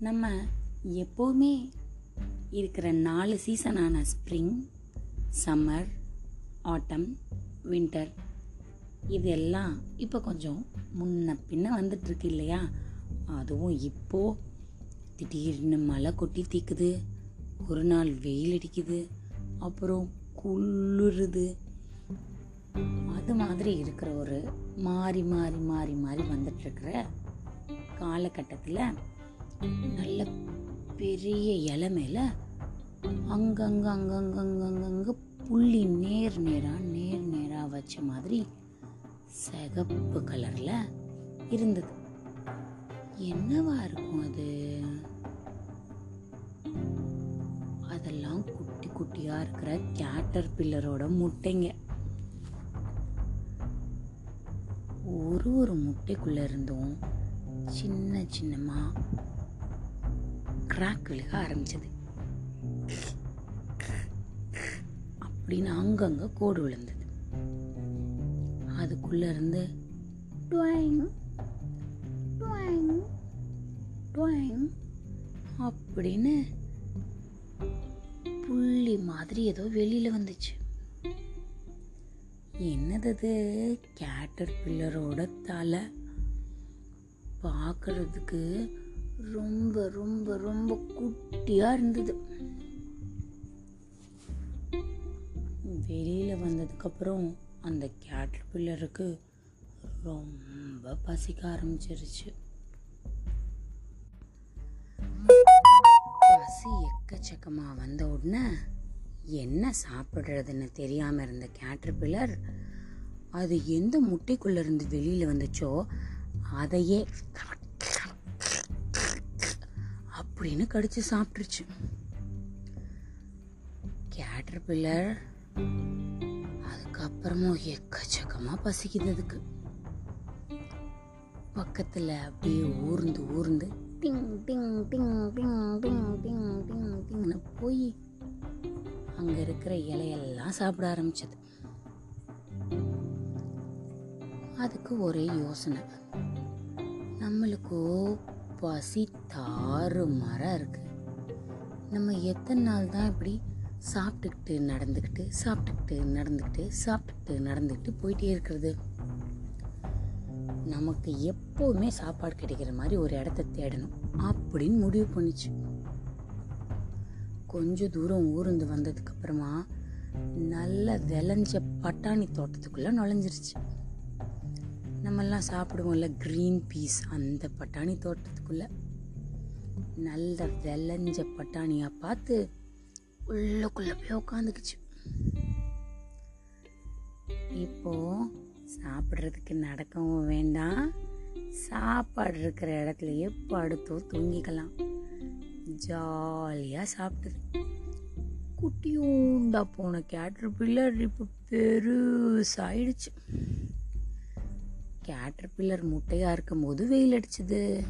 நம்ம எப்போவுமே இருக்கிற நாலு சீசனான ஸ்ப்ரிங் சம்மர் ஆட்டம் வின்டர் இதெல்லாம் இப்போ கொஞ்சம் முன்ன பின்ன வந்துட்டுருக்கு இல்லையா? அதுவும் இப்போ திடீர்னு மழை கொட்டி தீக்குது ஒரு நாள் வெயில் அடிக்குது அப்புறம் குளிருது. அது மாதிரி இருக்கிற ஒரு மாறி மாறி மாறி மாறி வந்துட்டுருக்கிற காலகட்டத்தில் நல்ல பெரிய இலை மேலே அங்கங்க அங்கங்க புள்ளி நேர் நேராக நேர் நேராக வச்ச மாதிரி சிகப்பு கலரில் இருந்தது. என்னவா இருக்கும் அது? அதெல்லாம் குட்டி குட்டியாக இருக்கிற கேட்டர் பில்லரோட முட்டைங்க. ஒரு ஒரு முட்டைக்குள்ளே இருந்தும் சின்ன சின்னமாக கிராக் விழுக ஆரம்பிச்சது. அப்படின்னு அங்கங்க கோடு விழுந்தது. அதுக்குள்ள இருந்து டுவாங், டுவாங், டுவாங் அப்படின்னு புள்ளி மாதிரி ஏதோ வெளியில வந்துச்சு. என்னது கேட்டர் பில்லரோட தலை. பார்க்கறதுக்கு ரொம்ப ரொம்ப ரொம்ப குட்டியாக இருந்தது. வெளியில் வந்ததுக்கப்புறம் அந்த கேட்டர் பில்லருக்கு ரொம்ப பசிக்க ஆரம்பிச்சிருச்சு. பசி எக்கச்சக்கமாக வந்த உடனே என்ன சாப்பிட்றதுன்னு தெரியாமல் இருந்த கேட்டர்பில்லர் அது எந்த முட்டைக்குள்ளேருந்து இருந்து வந்துச்சோ அதையே அப்படின்னு கடிச்சு சாப்பிட்டுருச்சு. கேட்டர்பில்லர் அதுக்கப்புறமும் எக்கச்சக்கமா பசிக்குது அதுக்கு. பக்கத்துல அப்படியே ஊர்ந்து ஊர்ந்து டிங் டிங் டிங் டிங் டிங் டிங் டிங் டிங்னு போய் அங்க இருக்கிற இலையெல்லாம் சாப்பிட ஆரம்பிச்சது. அதுக்கு ஒரே யோசனை. நம்மளுக்கோ பசி தாறு மரம் இருக்கு. நம்ம எத்தனை நாள் தான் இப்படி சாப்பிட்டுக்கிட்டு நடந்துக்கிட்டு சாப்பிட்டுக்கிட்டு நடந்துக்கிட்டு சாப்பிட்டுக்கிட்டு நடந்துக்கிட்டு போயிட்டே இருக்கிறது? நமக்கு எப்போவுமே சாப்பாடு கிடைக்கிற மாதிரி ஒரு இடத்த தேடணும் அப்படின்னு முடிவு பண்ணிச்சு. கொஞ்ச தூரம் ஊர்ந்து வந்ததுக்கு அப்புறமா நல்ல விளைஞ்ச பட்டாணி தோட்டத்துக்குள்ள நுழைஞ்சிருச்சு. நம்மெல்லாம் சாப்பிடுவோம்ல க்ரீன் பீஸ் அந்த பட்டாணி தோட்டத்துக்குள்ளே நல்ல விளைஞ்ச பட்டாணியாக பார்த்து உள்ளுக்குள்ள போய் உட்காந்துக்குச்சு இப்போது சாப்பிட்றதுக்கு நடக்கவும் வேண்டாம். சாப்பாடு இருக்கிற இடத்துலையே படுத்தோ தூங்கிக்கலாம். ஜாலியாக சாப்பிட்டது. குட்டியூண்டா போன கேட்டர் பில்லர் இப்போ பெருசாயிடுச்சு. கேட்டர்பில்லர் முட்டையாக இருக்கும்போது வெயில் அடிச்சுது.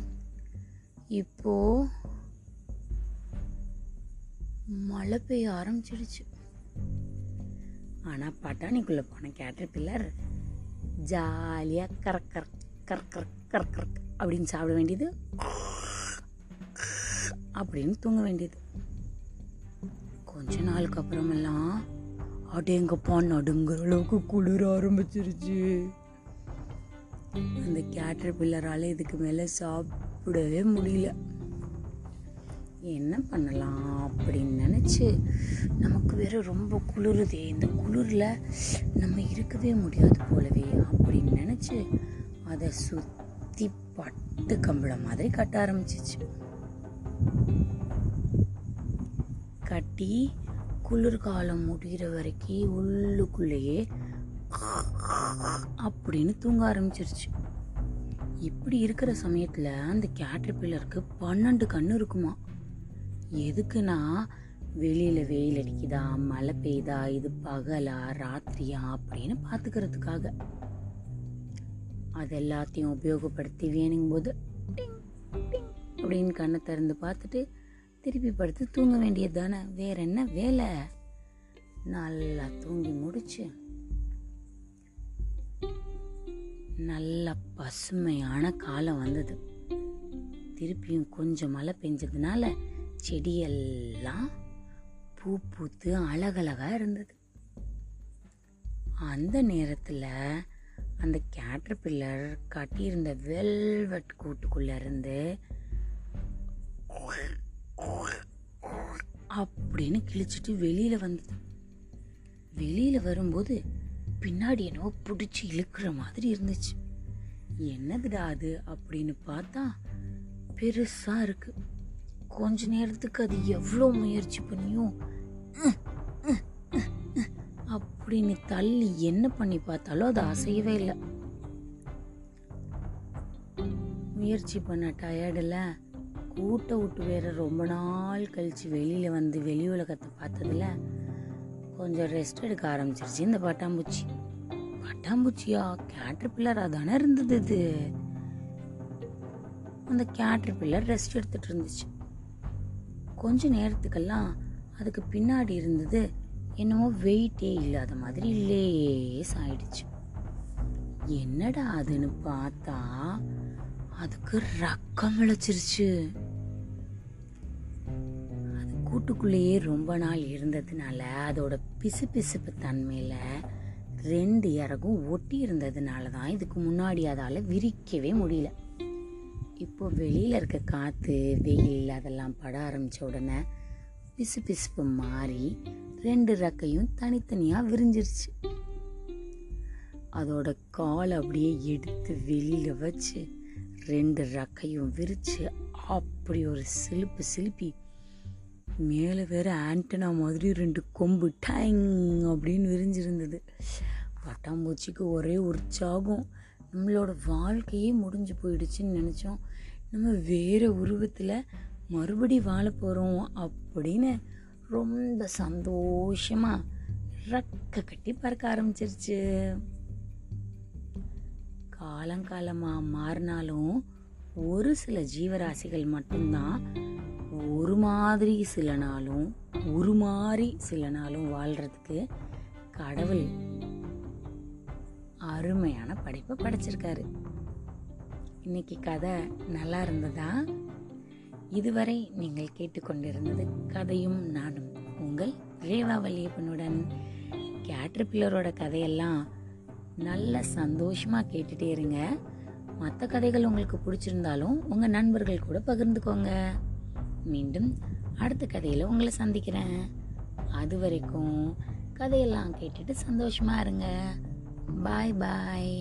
இப்போ மழை பெய்ய ஆரம்பிச்சிடுச்சு. ஆனால் பட்டாணிக்குள்ளே போன கேட்டர்பில்லர் ஜாலியாக கரக் கரக் கரக் கரக் கரக் கரக் அப்படின்னு சாப்பிட வேண்டியது. அப்படின்னு தூங்க வேண்டியது. கொஞ்ச நாளுக்கு அப்புறமெல்லாம் அடேங்கப்பா நடுங்கிற அளவுக்கு குளிர ஆரம்பிச்சிருச்சு. அந்த கேட்டர் பில்லரால் இதுக்கு மேலே சாப்பிடவே முடியல. என்ன பண்ணலாம் அப்படின்னு நினச்சி நமக்கு வேற ரொம்ப குளிருதே. இந்த குளிரில் நம்ம இருக்கவே முடியாது போலவே அப்படின்னு நினச்சி அதை சுற்றி பட்டு கம்பளம் மாதிரி கட்ட ஆரம்பிச்சிச்சு. கட்டி குளிர்காலம் முடிகிற வரைக்கும் உள்ளுக்குள்ளேயே அப்படின்னு தூங்க ஆரம்பிச்சிருச்சு. இப்படி இருக்கிற சமயத்தில் அந்த கேட்ரிபில்லருக்கு பன்னெண்டு கண்ணு இருக்குமா? எதுக்குன்னா வெளியில் வெயில் அடிக்குதா மழை பெய்யுதா இது பகலா ராத்திரியா அப்படின்னு பார்த்துக்கிறதுக்காக. அது எல்லாத்தையும் உபயோகப்படுத்தி வேணுங்கும் போது அப்படின்னு கண்ணை திறந்து பார்த்துட்டு திருப்பி படுத்து தூங்க வேண்டியது தானே வேற என்ன வேலை? நல்லா தூங்கி முடிச்சு நல்ல பசுமையான காலம் வந்தது. திருப்பியும் கொஞ்சம் மழை பெஞ்சதுனால செடியெல்லாம் பூ பூத்து அழகழகாக இருந்தது. அந்த நேரத்தில் அந்த கேட்டர்பில்லர் கட்டியிருந்த வெல்வெட் கூட்டுக்குள்ளே இருந்து அப்படின்னு கிழிச்சிட்டு வெளியில் வந்தது. வெளியில் வரும்போது பின்னாடி என்னவோ பிடிச்சி இழுக்கிற மாதிரி இருந்துச்சு. என்னதுடா அது அப்படின்னு பார்த்தா பெருசாக இருக்கு. கொஞ்ச நேரத்துக்கு அது எவ்வளோ முயற்சி பண்ணியும் அப்படின்னு தள்ளி என்ன பண்ணி பார்த்தாலும் அது அசையவே இல்லை. முயற்சி பண்ண டயர்டில் கூட்ட விட்டு வேற ரொம்ப நாள் கழிச்சு வெளியில் வந்து வெளி உலகத்தை பார்த்ததுல கொஞ்சம் ரெஸ்ட் எடுக்க ஆரம்பிச்சிருச்சு. இந்த பட்டாம்பூச்சி. பட்டாம்பூச்சியா? கேட்டர் பில்லராக தானே இருந்தது இது. அந்த கேட்டர் பில்லர் ரெஸ்ட் எடுத்துட்டு இருந்துச்சு. கொஞ்ச நேரத்துக்கெல்லாம் அதுக்கு பின்னாடி இருந்தது என்னமோ வெயிட்டே இல்லாத மாதிரி லேஸ் ஆயிடுச்சு. என்னடா அதுன்னு பார்த்தா அதுக்கு ரக்கம் விளைச்சிருச்சு. கூட்டுக்குள்ளேயே ரொம்ப நாள் இருந்ததுனால அதோட பிசுபிசுப்பு தன்மையில் ரெண்டு இறகும் ஒட்டி இருந்ததுனால தான் இதுக்கு முன்னாடி அதால் விரிக்கவே முடியல. இப்போ வெளியில் இருக்க காற்று வெயில் அதெல்லாம் பட ஆரம்பித்த உடனே பிசு பிசுப்பு மாறி ரெண்டு ரெக்கையும் தனித்தனியாக விரிஞ்சிருச்சு. அதோட கால் அப்படியே எடுத்து வெளியில் வச்சு ரெண்டு ரெக்கையும் விரித்து அப்படி ஒரு சிலுப்பு சிலுப்பி மேலே வேறு ஆண்டனா மாதிரி ரெண்டு கொம்பு டேங் அப்படின்னு விரிஞ்சிருந்தது. பட்டாம்பூச்சிக்கு ஒரே உற்சாகம். நம்மளோட வாழ்க்கையே முடிஞ்சு போயிடுச்சுன்னு நினச்சோம். நம்ம வேற உருவத்தில் மறுபடி வாழ போகிறோம் அப்படின்னு ரொம்ப சந்தோஷமாக ரக்க கட்டி பறக்க ஆரம்பிச்சிருச்சு. காலங்காலமாக மாறினாலும் ஒரு சில ஜீவராசிகள் மட்டும்தான் ஒரு மாதிரி சில நாளும் ஒரு மாதிரி சில நாளும் வாழ்கிறதுக்கு கடவுள் அருமையான படைப்பை படைச்சிருக்காரு. இன்னைக்கு கதை நல்லா இருந்ததா? இதுவரை நீங்கள் கேட்டுக்கொண்டிருந்தது கதையும் நானும் உங்கள் ரேவா வல்லியப்பனுடன். கேட்ரிபில்லரோட கதையெல்லாம் நல்ல சந்தோஷமாக கேட்டுகிட்டே இருங்க. மற்ற கதைகள் உங்களுக்கு பிடிச்சிருந்தாலும் உங்கள் நண்பர்கள் கூட பகிர்ந்துக்கோங்க. மீண்டும் அடுத்த கதையில் உங்களை சந்திக்கிறேன். அது வரைக்கும் கதையெல்லாம் கேட்டுட்டு சந்தோஷமாக இருங்க. பாய் பாய்